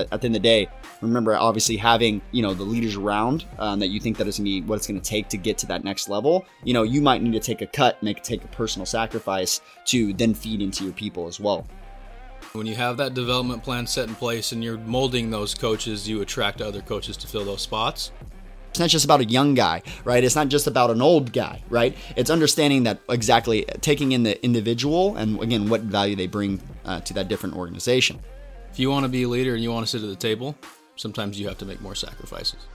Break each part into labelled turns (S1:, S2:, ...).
S1: at, at the end of the day, remember obviously having you know the leaders around um, that you think that is going to be what it's going to take to get to that next level. You know, you might need to take a cut, make take a personal sacrifice to then feed into your people as well.
S2: When you have that development plan set in place and you're molding those coaches, you attract other coaches to fill those spots.
S1: It's not just about a young guy, right? It's not just about an old guy, right? It's understanding that exactly taking in the individual and again what value they bring uh, to that different organization.
S2: If you want to be a leader and you want to sit at the table, sometimes you have to make more sacrifices.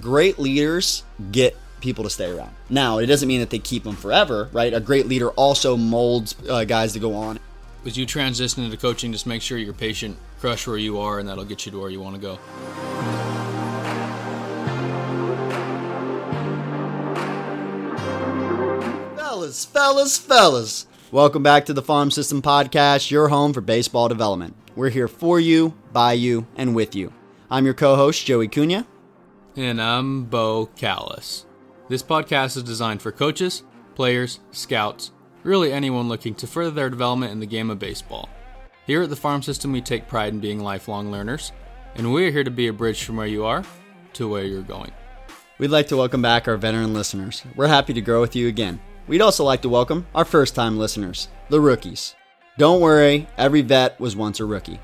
S1: Great leaders get people to stay around. Now, it doesn't mean that they keep them forever, right? A great leader also molds uh, guys to go on.
S2: As you transition into coaching, just make sure you're patient, crush where you are, and that'll get you to where you want to go.
S1: Fellas, fellas, fellas. Welcome back to the Farm System Podcast, your home for baseball development. We're here for you, by you, and with you. I'm your co host, Joey Cunha.
S2: And I'm Beau Kallas. This podcast is designed for coaches, players, scouts, really anyone looking to further their development in the game of baseball. Here at the Farm System, we take pride in being lifelong learners, and we're here to be a bridge from where you are to where you're going.
S1: We'd like to welcome back our veteran listeners. We're happy to grow with you again. We'd also like to welcome our first time listeners, the rookies. Don't worry, every vet was once a rookie.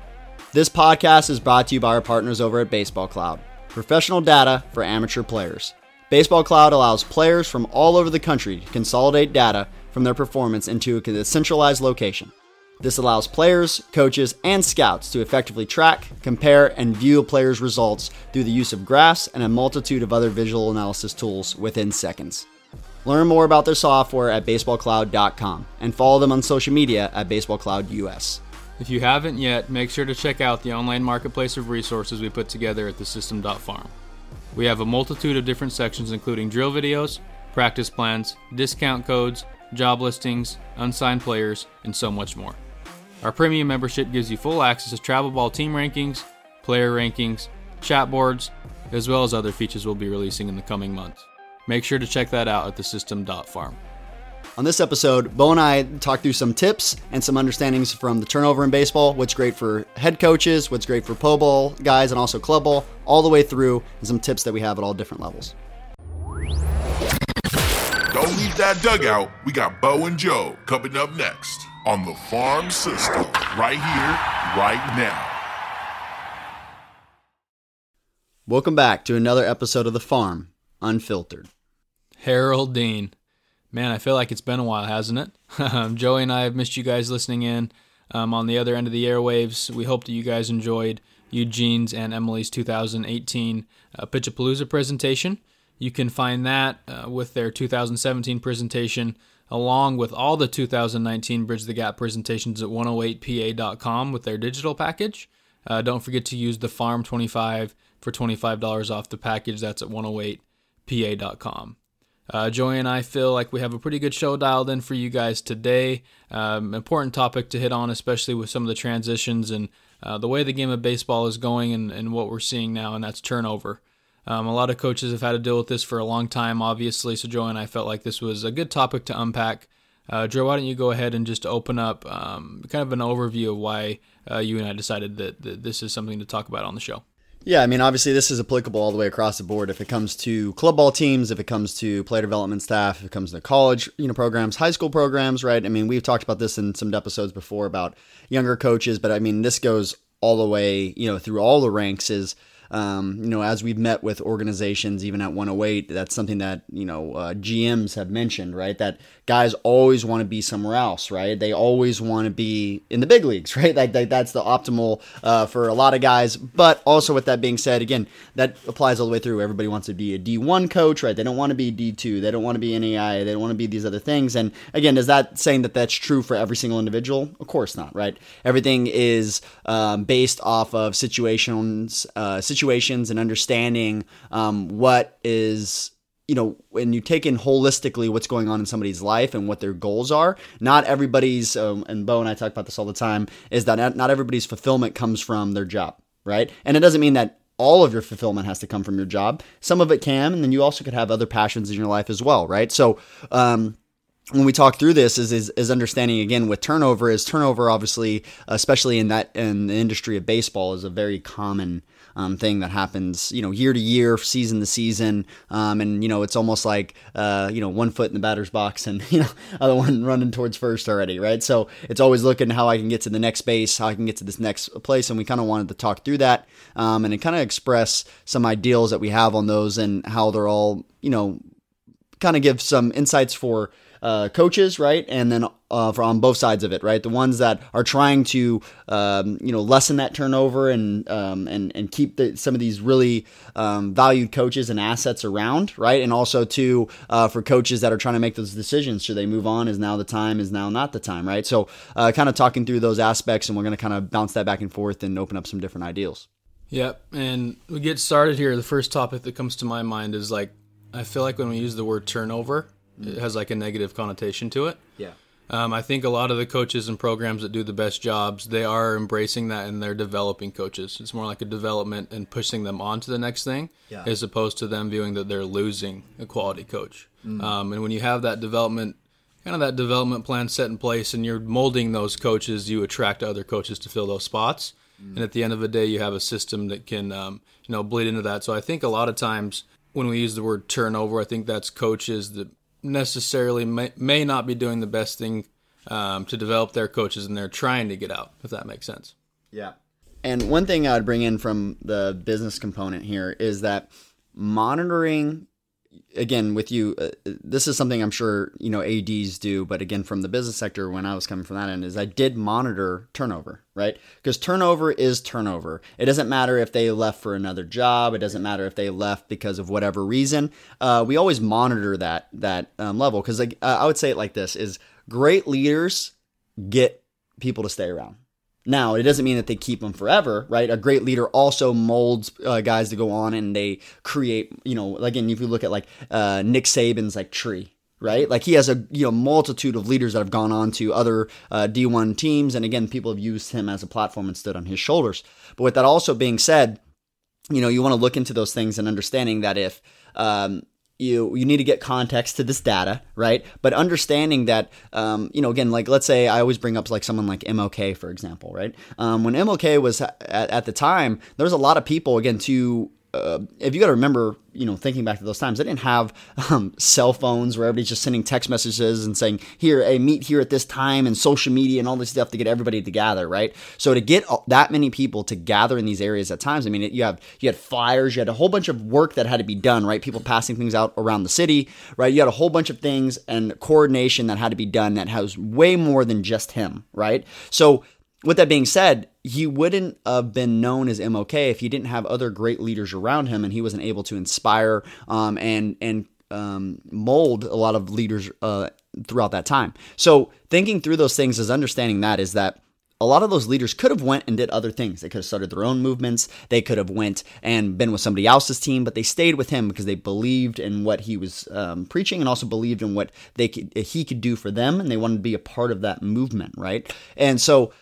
S1: This podcast is brought to you by our partners over at Baseball Cloud, professional data for amateur players. Baseball Cloud allows players from all over the country to consolidate data from their performance into a centralized location. This allows players, coaches, and scouts to effectively track, compare, and view a player's results through the use of graphs and a multitude of other visual analysis tools within seconds. Learn more about their software at baseballcloud.com and follow them on social media at baseballcloudus.
S2: If you haven't yet, make sure to check out the online marketplace of resources we put together at thesystem.farm. We have a multitude of different sections including drill videos, practice plans, discount codes, job listings, unsigned players, and so much more. Our premium membership gives you full access to travel ball team rankings, player rankings, chat boards, as well as other features we'll be releasing in the coming months. Make sure to check that out at thesystem.farm.
S1: On this episode, Beau and I talk through some tips and some understandings from the turnover in baseball, what's great for head coaches, what's great for pro ball guys, and also club ball, all the way through, and some tips that we have at all different levels.
S3: Don't leave that dugout. We got Beau and Joe coming up next on the Farm System, right here, right now.
S1: Welcome back to another episode of The Farm Unfiltered.
S2: Harold Dean. Man, I feel like it's been a while, hasn't it? Joey and I have missed you guys listening in um, on the other end of the airwaves. We hope that you guys enjoyed Eugene's and Emily's 2018 uh, Pitchapalooza presentation. You can find that uh, with their 2017 presentation, along with all the 2019 Bridge the Gap presentations at 108pa.com with their digital package. Uh, don't forget to use the Farm 25 for $25 off the package. That's at 108pa.com. Uh, Joey and I feel like we have a pretty good show dialed in for you guys today. Um, important topic to hit on, especially with some of the transitions and uh, the way the game of baseball is going and, and what we're seeing now, and that's turnover. Um, a lot of coaches have had to deal with this for a long time, obviously. So Joe and I felt like this was a good topic to unpack. Uh, Joe, why don't you go ahead and just open up um, kind of an overview of why uh, you and I decided that, that this is something to talk about on the show?
S1: Yeah, I mean, obviously, this is applicable all the way across the board. If it comes to club ball teams, if it comes to player development staff, if it comes to college, you know, programs, high school programs, right? I mean, we've talked about this in some episodes before about younger coaches, but I mean, this goes all the way, you know, through all the ranks. Is um, you know, as we've met with organizations, even at 108, that's something that, you know, uh, GMs have mentioned, right? That guys always want to be somewhere else, right? They always want to be in the big leagues, right? Like, that, that's the optimal uh, for a lot of guys. But also, with that being said, again, that applies all the way through. Everybody wants to be a D1 coach, right? They don't want to be D2. They don't want to be NAI. They don't want to be these other things. And again, is that saying that that's true for every single individual? Of course not, right? Everything is um, based off of situations, uh, situations and understanding um, what is you know when you take in holistically what's going on in somebody's life and what their goals are not everybody's um, and bo and i talk about this all the time is that not, not everybody's fulfillment comes from their job right? And it doesn't mean that all of your fulfillment has to come from your job. Some of it can and then you also could have other passions in your life as well right? So um, when we talk through this is, is, is understanding again with turnover is turnover obviously especially in that in the industry of baseball is a very common um, thing that happens, you know, year to year, season to season, um, and you know, it's almost like uh, you know, one foot in the batter's box and you know, other one running towards first already, right? So it's always looking how I can get to the next base, how I can get to this next place, and we kind of wanted to talk through that um, and kind of express some ideals that we have on those and how they're all, you know, kind of give some insights for uh, coaches, right? And then uh, for on both sides of it, right? The ones that are trying to, um, you know, lessen that turnover and um, and and keep the, some of these really um, valued coaches and assets around, right? And also to uh, for coaches that are trying to make those decisions, should they move on? Is now the time? Is now not the time, right? So, uh, kind of talking through those aspects, and we're going to kind of bounce that back and forth and open up some different ideals.
S2: Yep, and we get started here. The first topic that comes to my mind is like I feel like when we use the word turnover, it has like a negative connotation to it.
S1: Yeah.
S2: Um, I think a lot of the coaches and programs that do the best jobs, they are embracing that and they're developing coaches. It's more like a development and pushing them on to the next thing,
S1: Yeah.
S2: as opposed to them viewing that they're losing a quality coach. Um, and when you have that development, kind of that development plan set in place, and you're molding those coaches, you attract other coaches to fill those spots. And at the end of the day, you have a system that can, um, you know, bleed into that. So I think a lot of times when we use the word turnover, I think that's coaches that necessarily may, may not be doing the best thing um, to develop their coaches and they're trying to get out, if that makes sense.
S1: Yeah. And one thing I'd bring in from the business component here is that monitoring again with you uh, this is something I'm sure, you know, ADs do, but again from the business sector when I was coming from that end is I did monitor turnover, right? Because turnover is turnover. It doesn't matter if they left for another job, it doesn't matter if they left because of whatever reason. Uh, we always monitor that that um, level because like, uh, I would say it like this is great leaders get people to stay around. Now, it doesn't mean that they keep them forever, right? A great leader also molds uh, guys to go on and they create, you know, again, if you look at like uh, Nick Saban's like tree, right? Like he has a you know multitude of leaders that have gone on to other uh, D1 teams, and again, people have used him as a platform and stood on his shoulders. But with that also being said, you know, you want to look into those things and understanding that if um, you you need to get context to this data, right? But understanding that, um, you know, again, like let's say I always bring up like someone like MLK, for example, right? Um, when MLK was at, at the time, there was a lot of people again to uh, if you got to remember, you know, thinking back to those times, they didn't have um, cell phones where everybody's just sending text messages and saying, "Here, hey, meet here at this time," and social media and all this stuff to get everybody to gather, right? So to get that many people to gather in these areas at times, I mean, you have you had flyers, you had a whole bunch of work that had to be done, right? People passing things out around the city, right? You had a whole bunch of things and coordination that had to be done that has way more than just him, right? So with that being said, he wouldn't have been known as MOK if he didn't have other great leaders around him, and he wasn't able to inspire um, and and um, mold a lot of leaders uh, throughout that time. So thinking through those things is understanding that is that a lot of those leaders could have went and did other things. They could have started their own movements. They could have went and been with somebody else's team, but they stayed with him because they believed in what he was um, preaching and also believed in what they could, he could do for them, and they wanted to be a part of that movement, right? And so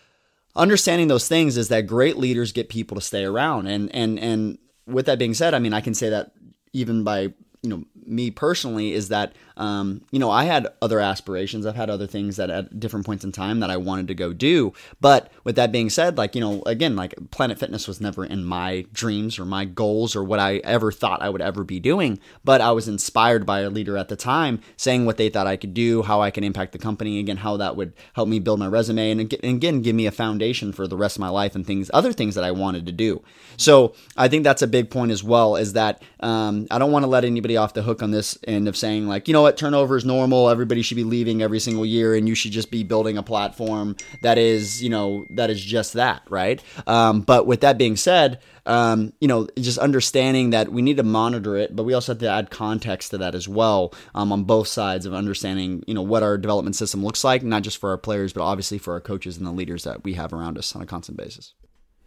S1: understanding those things is that great leaders get people to stay around. And and and with that being said i mean i can say that even by you know me personally is that um, you know I had other aspirations. I've had other things that at different points in time that I wanted to go do. But with that being said, like you know, again, like Planet Fitness was never in my dreams or my goals or what I ever thought I would ever be doing. But I was inspired by a leader at the time saying what they thought I could do, how I can impact the company, again, how that would help me build my resume, and again, give me a foundation for the rest of my life and things, other things that I wanted to do. So I think that's a big point as well. Is that um, I don't want to let anybody off the hook on this end of saying like, you know what, turnover is normal. Everybody should be leaving every single year, and you should just be building a platform that is, you know, that is just that, right? Um, but with that being said, um, you know, just understanding that we need to monitor it, but we also have to add context to that as well um, on both sides of understanding, you know, what our development system looks like, not just for our players, but obviously for our coaches and the leaders that we have around us on a constant basis.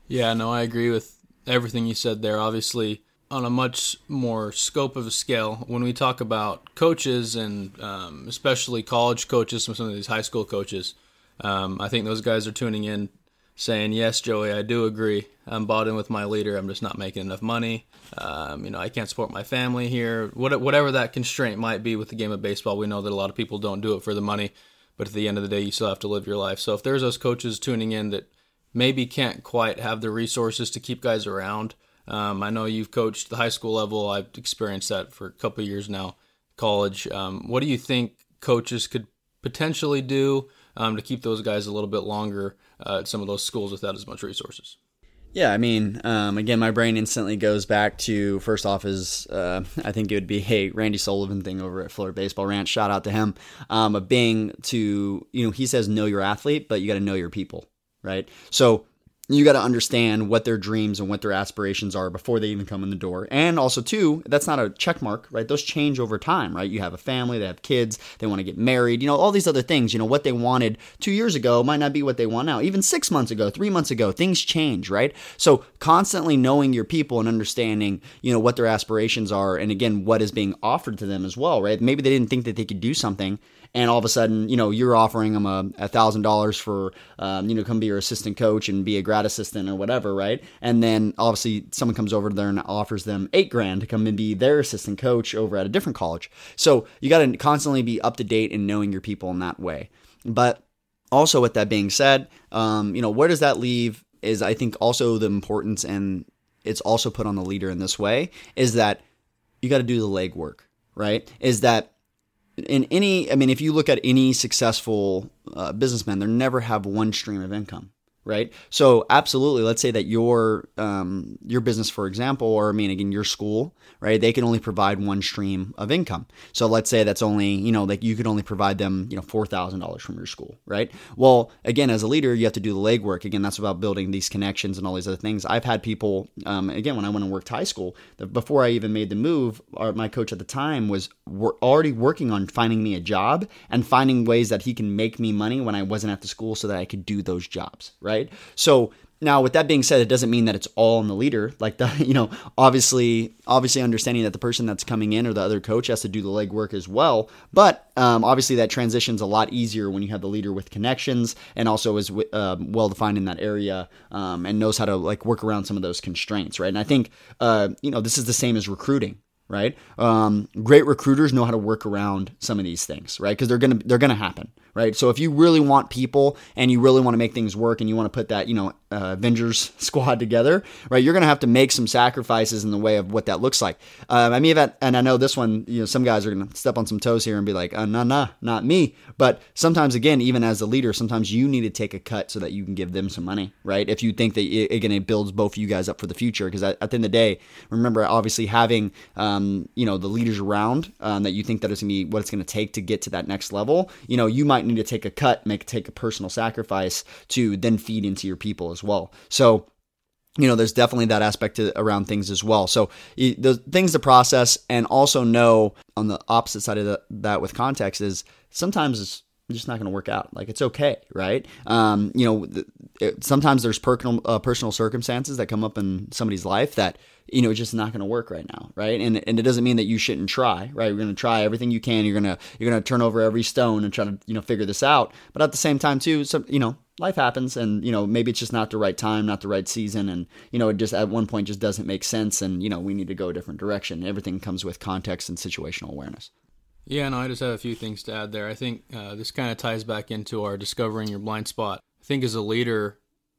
S2: Yeah, no, I agree with everything you said there. Obviously, on a much more scope of a scale, when we talk about coaches and um, especially college coaches, and some of these high school coaches, um, I think those guys are tuning in saying, "Yes, Joey, I do agree. I'm bought in with my leader. I'm just not making enough money. Um, you know, I can't support my family here. What, whatever that constraint might be with the game of baseball, we know that a lot of people don't do it for the money, but at the end of the day, you still have to live your life. So if there's those coaches tuning in that maybe can't quite have the resources to keep guys around, um, I know you've coached the high school level. I've experienced that for a couple years now. College. Um, what do you think coaches could potentially do um, to keep those guys a little bit longer uh, at some of those schools without as much resources?
S1: Yeah, I mean, um, again, my brain instantly goes back to first off is uh, I think it would be hey Randy Sullivan thing over at Florida Baseball Ranch. Shout out to him um, of being to you know he says know your athlete, but you got to know your people, right? So you got to understand what their dreams and what their aspirations are before they even come in the door. And also, too, that's not a check mark, right? Those change over time, right? You have a family, they have kids, they want to get married, you know, all these other things. You know, what they wanted two years ago might not be what they want now. Even six months ago, three months ago, things change, right? So, constantly knowing your people and understanding, you know, what their aspirations are, and again, what is being offered to them as well, right? Maybe they didn't think that they could do something and all of a sudden, you know, you're offering them a thousand dollars for, um, you know, come be your assistant coach and be a grad assistant or whatever, right? And then obviously someone comes over there and offers them eight grand to come and be their assistant coach over at a different college. So you got to constantly be up to date and knowing your people in that way. But also, with that being said, um, you know, where does that leave? Is I think also the importance, and it's also put on the leader in this way, is that you got to do the legwork, right? Is that in any i mean if you look at any successful uh, businessman they never have one stream of income right? So absolutely, let's say that your um, your business, for example, or I mean again your school, right? They can only provide one stream of income. So let's say that's only you know like you could only provide them you know four thousand dollars from your school, right? Well, again, as a leader, you have to do the legwork. Again, that's about building these connections and all these other things. I've had people um, again when I went and worked high school, before I even made the move, our, my coach at the time was already working on finding me a job and finding ways that he can make me money when I wasn't at the school so that I could do those jobs, right? Right? So now with that being said, it doesn't mean that it's all on the leader. Like the, you know, obviously, obviously understanding that the person that's coming in or the other coach has to do the legwork as well. But um, obviously that transition's a lot easier when you have the leader with connections and also is uh, well defined in that area um, and knows how to like work around some of those constraints, right? And I think, uh, you know, this is the same as recruiting right? Um, great recruiters know how to work around some of these things, right? Because they're gonna they're gonna happen, right? So if you really want people and you really want to make things work and you want to put that, you know, uh, Avengers squad together, right? You're going to have to make some sacrifices in the way of what that looks like. Um, I mean, and I know this one, you know, some guys are going to step on some toes here and be like, uh, nah, nah, not me. But sometimes, again, even as a leader, sometimes you need to take a cut so that you can give them some money, right? If you think that it, again, it builds both of you guys up for the future. Because at, at, the end of the day, remember, obviously having, um, you know, the leaders around um, that you think that is going to be what it's going to take to get to that next level, you know, you might might need to take a cut, make take a personal sacrifice to then feed into your people as well. So you know, there's definitely that aspect to, around things as well. So the things to process and also know on the opposite side of the, that with context is sometimes just not going to work out. Like it's okay, right? Um, you know, it, sometimes there's personal uh, personal circumstances that come up in somebody's life that you know, it's just not going to work right now, right? And and it doesn't mean that you shouldn't try, right? You're going to try everything you can. You're gonna you're gonna turn over every stone and try to you know figure this out. But at the same time, too, so you know, life happens, and you know maybe it's just not the right time, not the right season, and you know it just at one point just doesn't make sense, and you know we need to go a different direction. Everything comes with context and situational awareness.
S2: Yeah, no, I just have a few things to add there. I think uh, this kind of ties back into our discovering your blind spot. I think as a leader,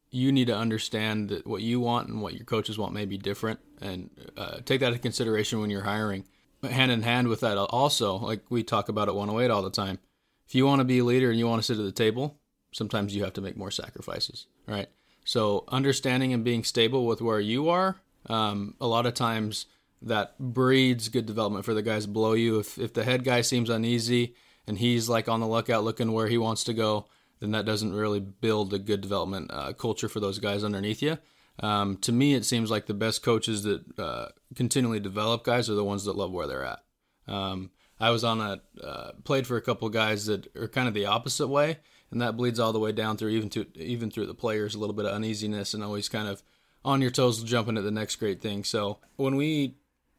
S2: you need to understand that what you want and what your coaches want may be different, and uh, take that into consideration when you're hiring. But hand in hand with that, also, like we talk about at 108 all the time, if you want to be a leader and you want to sit at the table, sometimes you have to make more sacrifices, right? So understanding and being stable with where you are, um, a lot of times that breeds good development for the guys below you. If if the head guy seems uneasy and he's like on the lookout looking where he wants to go, then that doesn't really build a good development uh, culture for those guys underneath you. Um, to me, it seems like the best coaches that uh, continually develop guys are the ones that love where they're at. Um, I was on a uh, played for a couple guys that are kind of the opposite way, and that bleeds all the way down through even to even through the players a little bit of uneasiness and always kind of on your toes jumping at the next great thing. So when we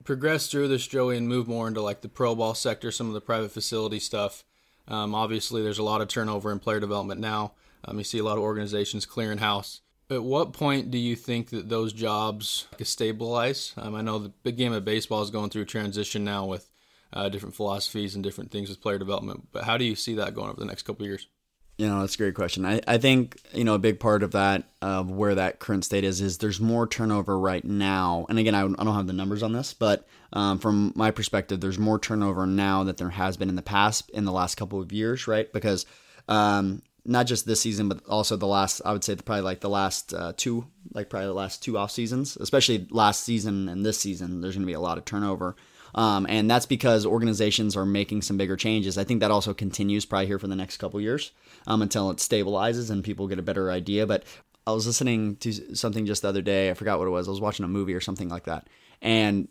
S2: progress through this, Joey, and move more into like the pro ball sector, some of the private facility stuff, um, obviously, there's a lot of turnover in player development now. Um, you see a lot of organizations clearing house. At what point do you think that those jobs stabilize? Um, I know the big game of baseball is going through a transition now with uh, different philosophies and different things with player development. But how do you see that going over the next couple of years?
S1: You know, that's a great question. I, I think, you know, a big part of that, of where that current state is, is there's more turnover right now. And again, I, I don't have the numbers on this, but um, from my perspective, there's more turnover now that there has been in the past in the last couple of years, right? Because um, not just this season, but also the last, I would say probably like the last uh, two, like probably the last two off seasons, especially last season and this season, there's going to be a lot of turnover. Um, and that's because organizations are making some bigger changes. I think that also continues probably here for the next couple years um, until it stabilizes and people get a better idea. But I was listening to something just the other day. I forgot what it was. I was watching a movie or something like that, and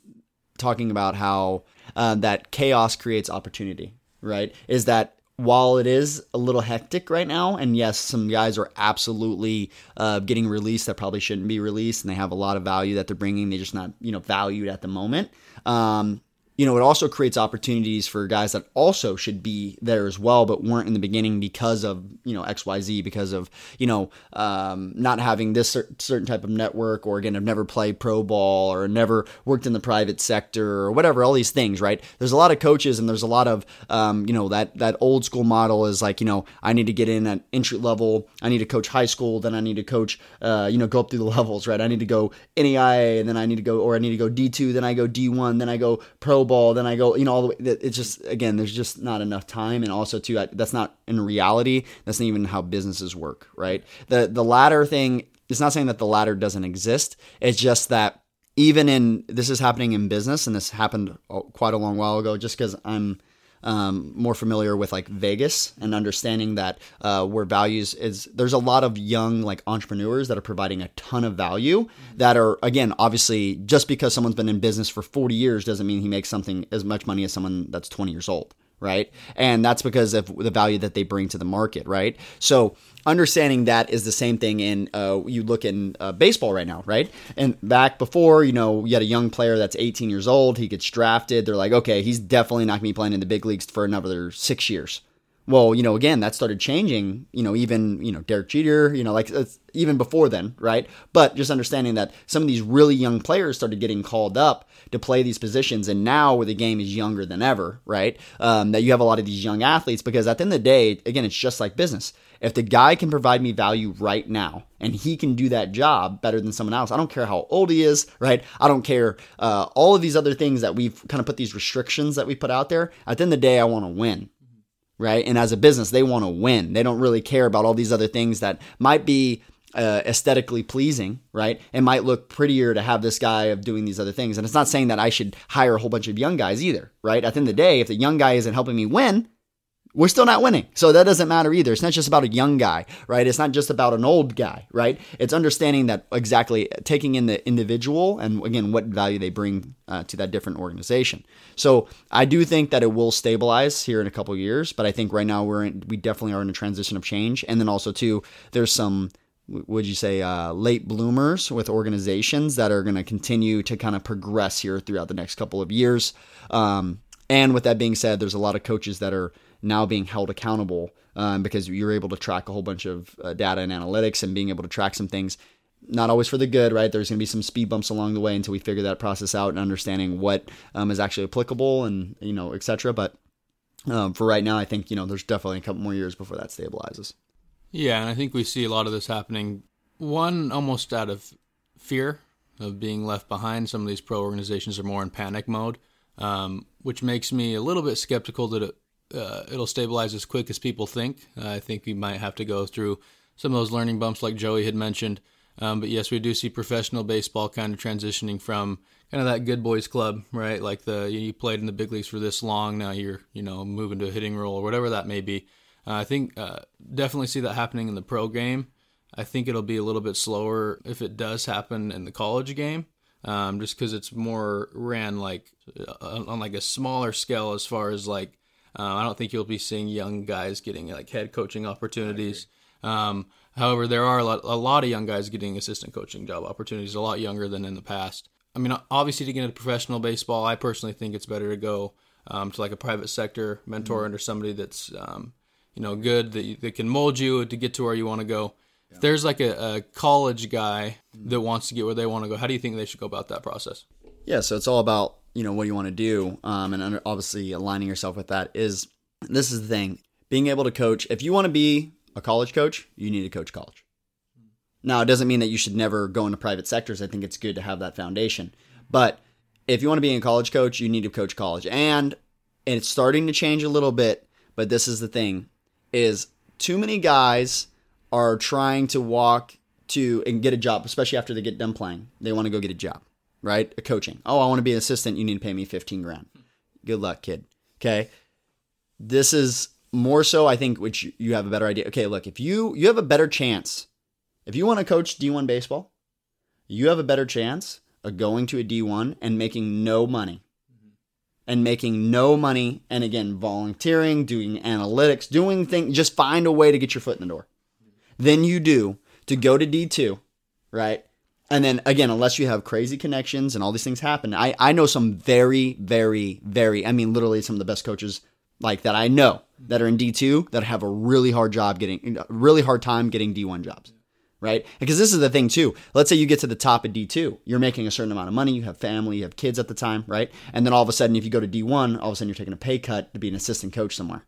S1: talking about how uh, that chaos creates opportunity. Right? Is that while it is a little hectic right now, and yes, some guys are absolutely uh, getting released that probably shouldn't be released, and they have a lot of value that they're bringing, they're just not you know valued at the moment. Um, you know, it also creates opportunities for guys that also should be there as well, but weren't in the beginning because of, you know, XYZ, because of, you know, um, not having this certain type of network, or again, have never played pro ball or never worked in the private sector or whatever, all these things, right? There's a lot of coaches and there's a lot of, um, you know, that, that old school model is like, you know, I need to get in at entry level, I need to coach high school, then I need to coach, uh, you know, go up through the levels, right? I need to go NAIA and then I need to go, or I need to go D2, then I go D1, then I go pro ball, then I go, you know, all the way. It's just again, there's just not enough time, and also too, that's not in reality. That's not even how businesses work, right? The the latter thing. It's not saying that the ladder doesn't exist. It's just that even in this is happening in business, and this happened quite a long while ago. Just because I'm um, more familiar with like Vegas and understanding that uh, where values is there's a lot of young like entrepreneurs that are providing a ton of value that are again obviously just because someone's been in business for 40 years doesn't mean he makes something as much money as someone that's 20 years old right? And that's because of the value that they bring to the market, right? So understanding that is the same thing in uh, you look in uh, baseball right now, right? And back before, you know, you had a young player that's 18 years old, he gets drafted. They're like, okay, he's definitely not going to be playing in the big leagues for another six years. Well, you know, again, that started changing, you know, even, you know, Derek Jeter, you know, like even before then, right? But just understanding that some of these really young players started getting called up to play these positions. And now where the game is younger than ever, right? Um, that you have a lot of these young athletes because at the end of the day, again, it's just like business. If the guy can provide me value right now and he can do that job better than someone else, I don't care how old he is, right? I don't care uh, all of these other things that we've kind of put these restrictions that we put out there. At the end of the day, I want to win right? And as a business, they want to win. They don't really care about all these other things that might be uh, aesthetically pleasing, right? It might look prettier to have this guy of doing these other things. And it's not saying that I should hire a whole bunch of young guys either, right? At the end of the day, if the young guy isn't helping me win, we're still not winning. So that doesn't matter either. It's not just about a young guy, right? It's not just about an old guy, right? It's understanding that exactly taking in the individual and again, what value they bring uh, to that different organization. So I do think that it will stabilize here in a couple of years, but I think right now we're in, we definitely are in a transition of change. And then also too, there's some, would you say, uh, late bloomers with organizations that are going to continue to kind of progress here throughout the next couple of years. Um, and with that being said, there's a lot of coaches that are now being held accountable um, because you're able to track a whole bunch of uh, data and analytics and being able to track some things. Not always for the good, right? There's going to be some speed bumps along the way until we figure that process out and understanding what um, is actually applicable and you know, etc. But um, for right now, I think you know there's definitely a couple more years before that stabilizes.
S2: Yeah, and I think we see a lot of this happening. One almost out of fear of being left behind. Some of these pro organizations are more in panic mode, um, which makes me a little bit skeptical that it uh, it'll stabilize as quick as people think. Uh, I think we might have to go through some of those learning bumps, like Joey had mentioned. Um, but yes, we do see professional baseball kind of transitioning from kind of that good boys club, right? Like the you played in the big leagues for this long, now you're you know moving to a hitting role or whatever that may be. Uh, I think uh, definitely see that happening in the pro game. I think it'll be a little bit slower if it does happen in the college game, um, just because it's more ran like uh, on like a smaller scale as far as like um, I don't think you'll be seeing young guys getting like head coaching opportunities. Um, however, there are a lot, a lot of young guys getting assistant coaching job opportunities, a lot younger than in the past. I mean, obviously, to get into professional baseball, I personally think it's better to go um, to like a private sector mentor mm-hmm. under somebody that's um, you know good that, that can mold you to get to where you want to go. If there's like a, a college guy that wants to get where they want to go, how do you think they should go about that process?
S1: Yeah, so it's all about you know what you want to do, um, and under, obviously aligning yourself with that is this is the thing: being able to coach. If you want to be a college coach, you need to coach college. Now, it doesn't mean that you should never go into private sectors. I think it's good to have that foundation, but if you want to be a college coach, you need to coach college, and it's starting to change a little bit. But this is the thing: is too many guys are trying to walk to and get a job, especially after they get done playing. They want to go get a job right? A coaching. Oh, I want to be an assistant. You need to pay me 15 grand. Good luck, kid. Okay. This is more so, I think, which you have a better idea. Okay, look, if you you have a better chance, if you want to coach D1 baseball, you have a better chance of going to a D1 and making no money. And making no money, and again, volunteering, doing analytics, doing things, just find a way to get your foot in the door. Than you do to go to D2, right? And then again, unless you have crazy connections and all these things happen, I, I know some very, very, very, I mean, literally some of the best coaches like that I know that are in D2 that have a really hard job getting, really hard time getting D1 jobs, right? Because this is the thing too. Let's say you get to the top of D2, you're making a certain amount of money, you have family, you have kids at the time, right? And then all of a sudden, if you go to D1, all of a sudden you're taking a pay cut to be an assistant coach somewhere.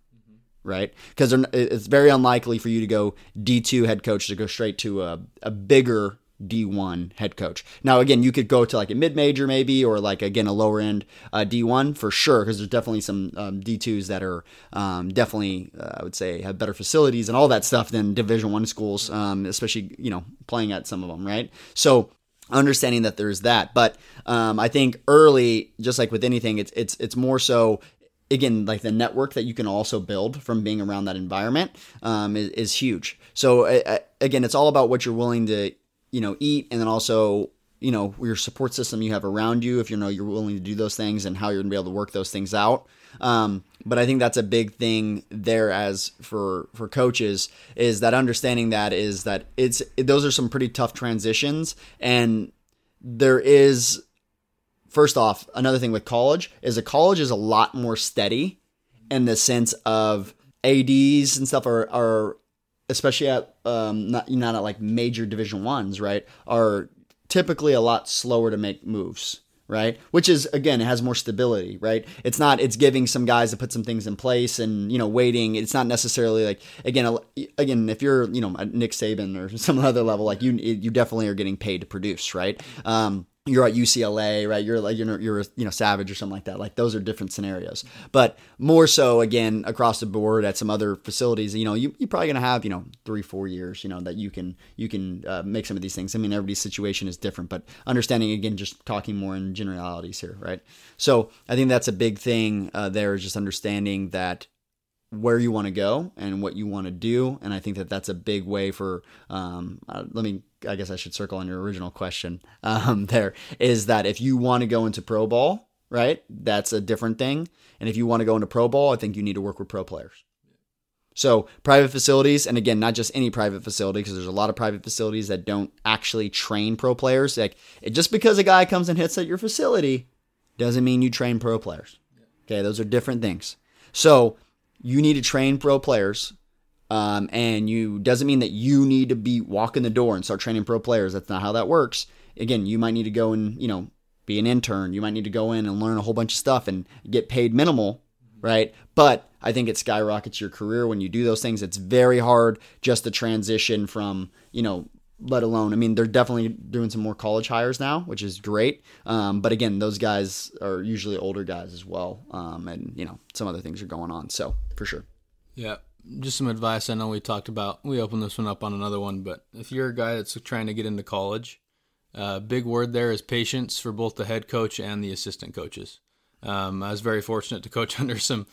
S1: Right, because it's very unlikely for you to go D2 head coach to go straight to a, a bigger D1 head coach. Now, again, you could go to like a mid major maybe, or like again a lower end uh, D1 for sure, because there's definitely some um, D2s that are um, definitely uh, I would say have better facilities and all that stuff than Division One schools, um, especially you know playing at some of them, right? So understanding that there's that, but um, I think early, just like with anything, it's it's it's more so again like the network that you can also build from being around that environment um, is, is, huge so uh, again it's all about what you're willing to you know eat and then also you know your support system you have around you if you know you're willing to do those things and how you're to be able to work those things out. Um, but i think that's a big thing there as for for coaches is that understanding that is that it's those are some pretty tough transitions. And there is first off another thing with college is a college is a lot more steady in the sense of ADs and stuff are are especially at um, not not at like major Division ones, right, are typically a lot slower to make moves right? Which is again it has more stability right? It's not it's giving some guys to put some things in place and you know waiting. It's not necessarily like again again if you're you know nick saban or some other level like you you definitely are getting paid to produce right? Um you're at UCLA, right? You're like you're you're you know Savage or something like that. Like those are different scenarios, but more so again across the board at some other facilities. You know, you you're probably gonna have you know three four years. You know that you can you can uh, make some of these things. I mean, everybody's situation is different, but understanding again, just talking more in generalities here, right? So I think that's a big thing uh, there is just understanding that where you want to go and what you want to do and i think that that's a big way for um, uh, let me i guess i should circle on your original question um, there is that if you want to go into pro ball right that's a different thing. And if you want to go into pro ball i think you need to work with pro players. So private facilities and again not just any private facility because there's a lot of private facilities that don't actually train pro players. Like just because a guy comes and hits at your facility doesn't mean you train pro players. Okay those are different things. So you need to train pro players. Um, and you doesn't mean that you need to be walking the door and start training pro players. That's not how that works. Again, you might need to go and you know be an intern. You might need to go in and learn a whole bunch of stuff and get paid minimal, right? But I think it skyrockets your career when you do those things. It's very hard just to transition from you know let alone, I mean, they're definitely doing some more college hires now, which is great. Um, but again, those guys are usually older guys as well. Um, and, you know, some other things are going on. So for sure.
S2: Yeah. Just some advice. I know we talked about, we opened this one up on another one, but if you're a guy that's trying to get into college, uh, big word there is patience for both the head coach and the assistant coaches. Um, I was very fortunate to coach under some,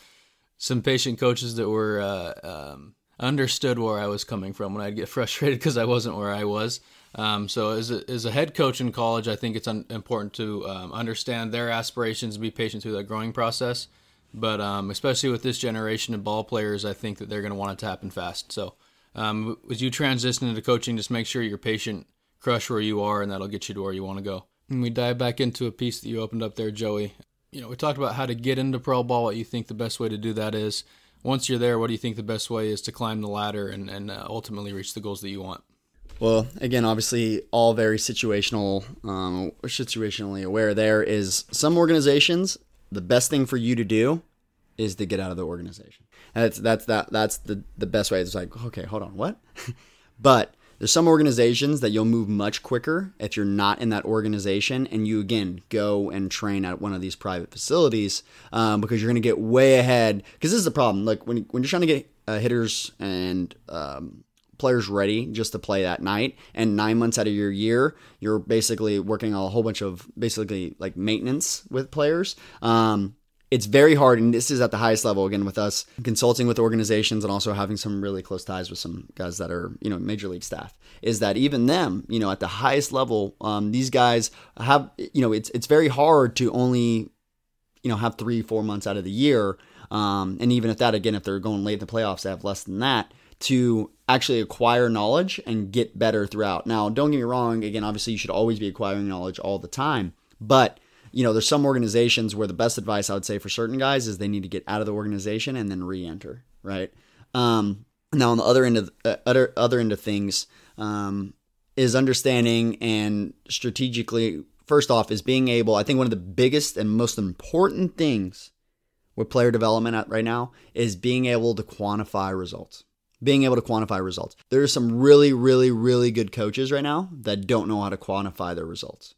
S2: some patient coaches that were, uh, um, understood where I was coming from when I'd get frustrated because I wasn't where I was. Um, so as a, as a head coach in college, I think it's un- important to um, understand their aspirations and be patient through that growing process. But um, especially with this generation of ball players, I think that they're going to want to happen fast. So um, as you transition into coaching, just make sure you're patient, crush where you are, and that'll get you to where you want to go. And we dive back into a piece that you opened up there, Joey. You know, we talked about how to get into pro ball, what you think the best way to do that is once you're there, what do you think the best way is to climb the ladder and, and uh, ultimately reach the goals that you want?
S1: Well, again, obviously, all very situational, um, situationally aware. There is some organizations. The best thing for you to do is to get out of the organization. That's that's that that's the the best way. It's like, okay, hold on, what? but there's some organizations that you'll move much quicker if you're not in that organization and you again go and train at one of these private facilities um, because you're going to get way ahead. Because this is the problem. Like when when you're trying to get uh, hitters and um, players ready just to play that night, and nine months out of your year, you're basically working on a whole bunch of basically like maintenance with players. Um, it's very hard, and this is at the highest level again with us consulting with organizations and also having some really close ties with some guys that are you know major league staff. Is that even them, you know, at the highest level, um, these guys have you know it's it's very hard to only you know have three four months out of the year, um, and even if that again, if they're going late in the playoffs, they have less than that to actually acquire knowledge and get better throughout. Now, don't get me wrong. Again, obviously, you should always be acquiring knowledge all the time, but you know, there's some organizations where the best advice I would say for certain guys is they need to get out of the organization and then re-enter, right? Um, now, on the other end of uh, other other end of things, um, is understanding and strategically. First off, is being able. I think one of the biggest and most important things with player development right now is being able to quantify results. Being able to quantify results. There are some really, really, really good coaches right now that don't know how to quantify their results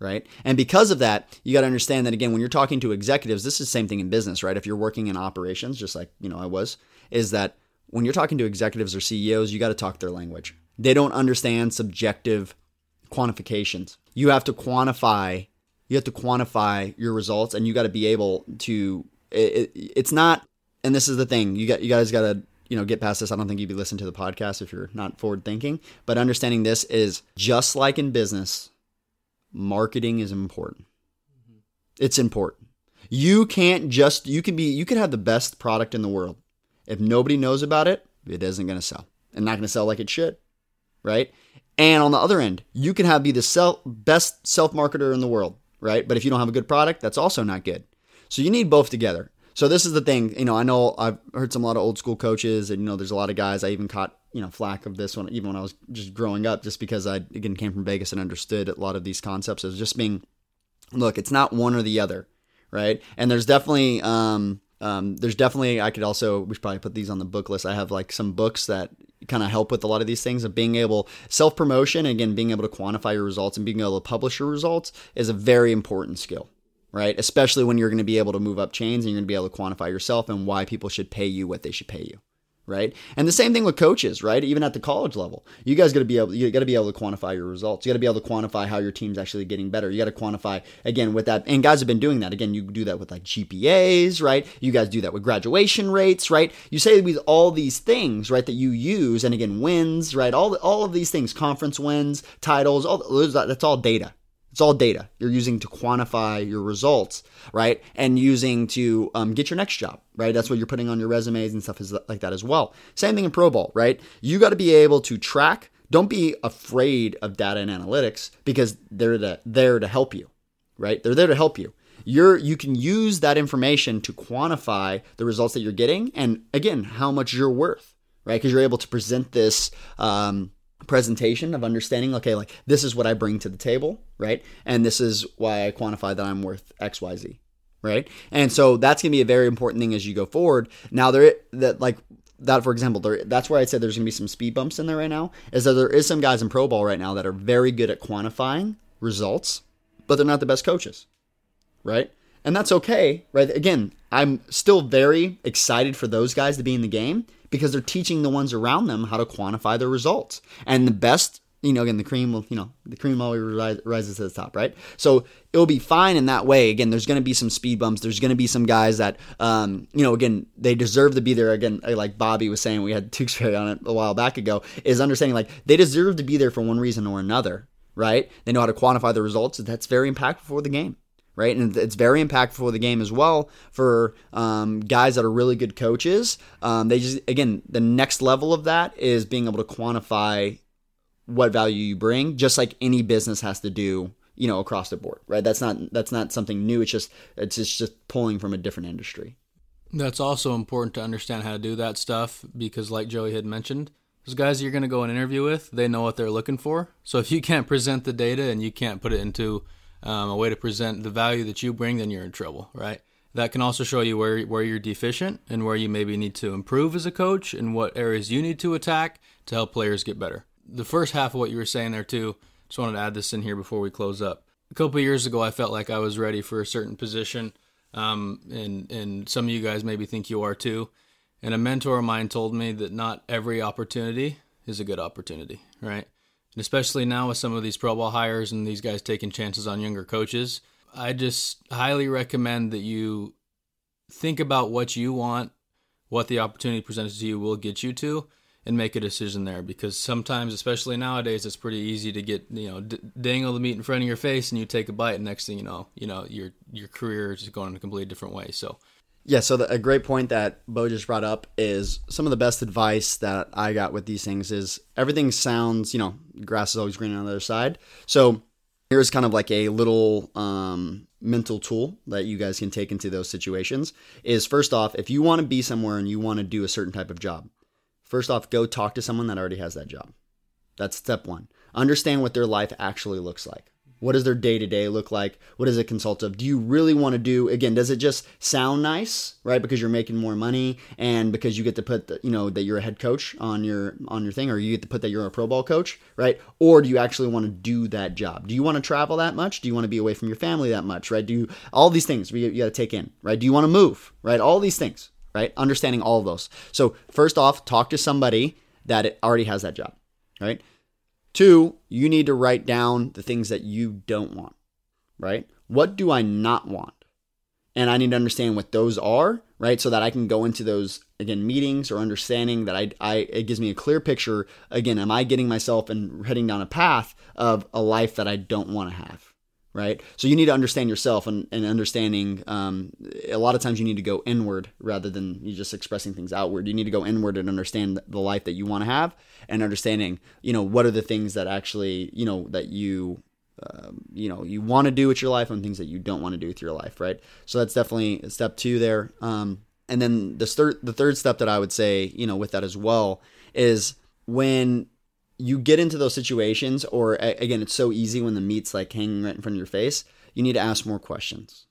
S1: right? And because of that, you got to understand that again, when you're talking to executives, this is the same thing in business, right? If you're working in operations, just like you know I was, is that when you're talking to executives or CEOs, you got to talk their language. They don't understand subjective quantifications. You have to quantify. You have to quantify your results, and you got to be able to. It, it, it's not, and this is the thing. You got you guys got to you know get past this. I don't think you'd be listening to the podcast if you're not forward thinking. But understanding this is just like in business marketing is important. Mm-hmm. It's important. You can't just you can be you can have the best product in the world. If nobody knows about it, it isn't going to sell. And not going to sell like it should, right? And on the other end, you can have be the self, best self marketer in the world, right? But if you don't have a good product, that's also not good. So you need both together. So this is the thing, you know, I know I've heard some a lot of old school coaches, and you know, there's a lot of guys. I even caught you know flack of this one even when I was just growing up, just because I again came from Vegas and understood a lot of these concepts as just being, look, it's not one or the other, right? And there's definitely um, um, there's definitely I could also we should probably put these on the book list. I have like some books that kind of help with a lot of these things of being able self promotion again being able to quantify your results and being able to publish your results is a very important skill right especially when you're going to be able to move up chains and you're going to be able to quantify yourself and why people should pay you what they should pay you right? And the same thing with coaches, right? Even at the college level, you guys got to be able, you got to be able to quantify your results. You got to be able to quantify how your team's actually getting better. You got to quantify again with that, and guys have been doing that. Again, you do that with like GPAs, right? You guys do that with graduation rates, right? You say with all these things, right, that you use, and again, wins, right? All all of these things, conference wins, titles, all that's all data, it's all data you're using to quantify your results, right? And using to um, get your next job, right? That's what you're putting on your resumes and stuff like that as well. Same thing in Pro Ball, right? You got to be able to track. Don't be afraid of data and analytics because they're the, there to help you, right? They're there to help you. You're you can use that information to quantify the results that you're getting, and again, how much you're worth, right? Because you're able to present this. Um, presentation of understanding okay like this is what i bring to the table right? And this is why i quantify that i'm worth xyz right? And so that's going to be a very important thing as you go forward. Now there that like that for example there that's where i said there's going to be some speed bumps in there right now is that there is some guys in pro ball right now that are very good at quantifying results but they're not the best coaches right? And that's okay right? Again i'm still very excited for those guys to be in the game because they're teaching the ones around them how to quantify their results. And the best, you know, again, the cream will, you know, the cream always rises to the top, right? So it'll be fine in that way. Again, there's going to be some speed bumps. There's going to be some guys that, um, you know, again, they deserve to be there. Again, like Bobby was saying, we had Tewksbury on it a while back ago, is understanding like they deserve to be there for one reason or another, right? They know how to quantify the results. That's very impactful for the game right? And it's very impactful for the game as well for um, guys that are really good coaches. Um, they just again the next level of that is being able to quantify what value you bring, just like any business has to do, you know, across the board, right? That's not that's not something new. It's just it's just, just pulling from a different industry.
S2: That's also important to understand how to do that stuff because, like Joey had mentioned, those guys you're going to go and interview with, they know what they're looking for. So if you can't present the data and you can't put it into um, a way to present the value that you bring, then you're in trouble, right? That can also show you where where you're deficient and where you maybe need to improve as a coach and what areas you need to attack to help players get better. The first half of what you were saying there too, just wanted to add this in here before we close up. A couple years ago, I felt like I was ready for a certain position, um, and and some of you guys maybe think you are too. And a mentor of mine told me that not every opportunity is a good opportunity, right? And especially now with some of these pro ball hires and these guys taking chances on younger coaches, I just highly recommend that you think about what you want, what the opportunity presented to you will get you to, and make a decision there. Because sometimes, especially nowadays, it's pretty easy to get you know d- dangle the meat in front of your face, and you take a bite, and next thing you know, you know your your career is going in a completely different way. So.
S1: Yeah, so the, a great point that Beau just brought up is some of the best advice that I got with these things is everything sounds, you know, grass is always green on the other side. So here's kind of like a little um, mental tool that you guys can take into those situations is first off if you want to be somewhere and you want to do a certain type of job first off go talk to someone that already has that job. That's step one. Understand what their life actually looks like what does their day to day look like? What is it consult of? Do you really want to do again? Does it just sound nice, right? Because you're making more money and because you get to put, the, you know, that you're a head coach on your on your thing, or you get to put that you're a pro ball coach, right? Or do you actually want to do that job? Do you want to travel that much? Do you want to be away from your family that much, right? Do you all these things you, you got to take in, right? Do you want to move, right? All these things, right? Understanding all of those. So first off, talk to somebody that already has that job, right? Two, you need to write down the things that you don't want, right? What do I not want? And I need to understand what those are, right? So that I can go into those again meetings or understanding that I, I it gives me a clear picture. Again, am I getting myself and heading down a path of a life that I don't want to have? Right? So you need to understand yourself and, and understanding. Um, a lot of times you need to go inward rather than you just expressing things outward. You need to go inward and understand the life that you want to have and understanding, you know, what are the things that actually, you know, that you. Um, you know, you want to do with your life and things that you don't want to do with your life, right? So that's definitely step two there. Um, and then the third, the third step that I would say, you know, with that as well is when you get into those situations, or again, it's so easy when the meat's like hanging right in front of your face. You need to ask more questions.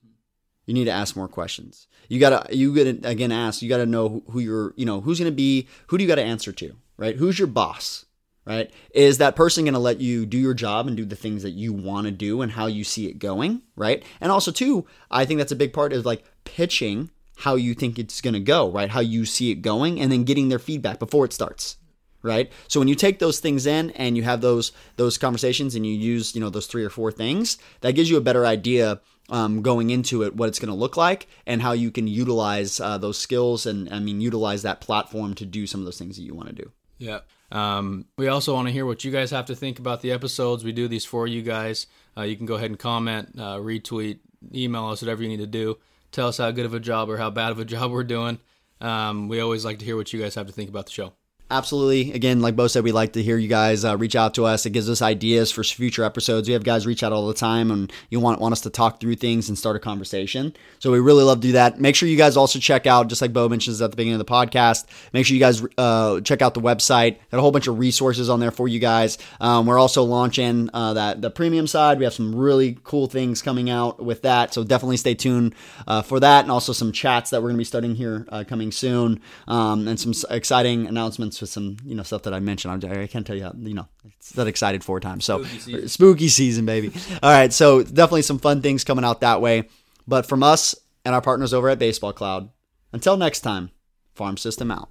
S1: You need to ask more questions. You gotta, you gotta again ask. You gotta know who you're, you know, who's gonna be, who do you gotta answer to, right? Who's your boss, right? Is that person gonna let you do your job and do the things that you want to do and how you see it going, right? And also, too, I think that's a big part of like pitching how you think it's gonna go, right? How you see it going, and then getting their feedback before it starts right? So when you take those things in and you have those those conversations and you use you know those three or four things that gives you a better idea um, going into it what it's going to look like and how you can utilize uh, those skills and i mean utilize that platform to do some of those things that you want to do.
S2: Yeah. Um, we also want to hear what you guys have to think about the episodes. We do these for you guys. Uh, you can go ahead and comment uh, retweet email us whatever you need to do. Tell us how good of a job or how bad of a job we're doing. Um, we always like to hear what you guys have to think about the show
S1: absolutely. Again, like Beau said, we like to hear you guys uh, reach out to us. It gives us ideas for future episodes. We have guys reach out all the time, and you want want us to talk through things and start a conversation. So we really love to do that. Make sure you guys also check out, just like Beau mentions at the beginning of the podcast. Make sure you guys uh, check out the website. Got a whole bunch of resources on there for you guys. Um, we're also launching uh, that the premium side. We have some really cool things coming out with that. So definitely stay tuned uh, for that, and also some chats that we're going to be starting here uh, coming soon, um, and some exciting announcements with some you know stuff that I mentioned. I, I can't tell you how you know it's that excited four times. So spooky season. spooky season, baby. All right, so definitely some fun things coming out that way. But from us and our partners over at Baseball Cloud, until next time, Farm System out.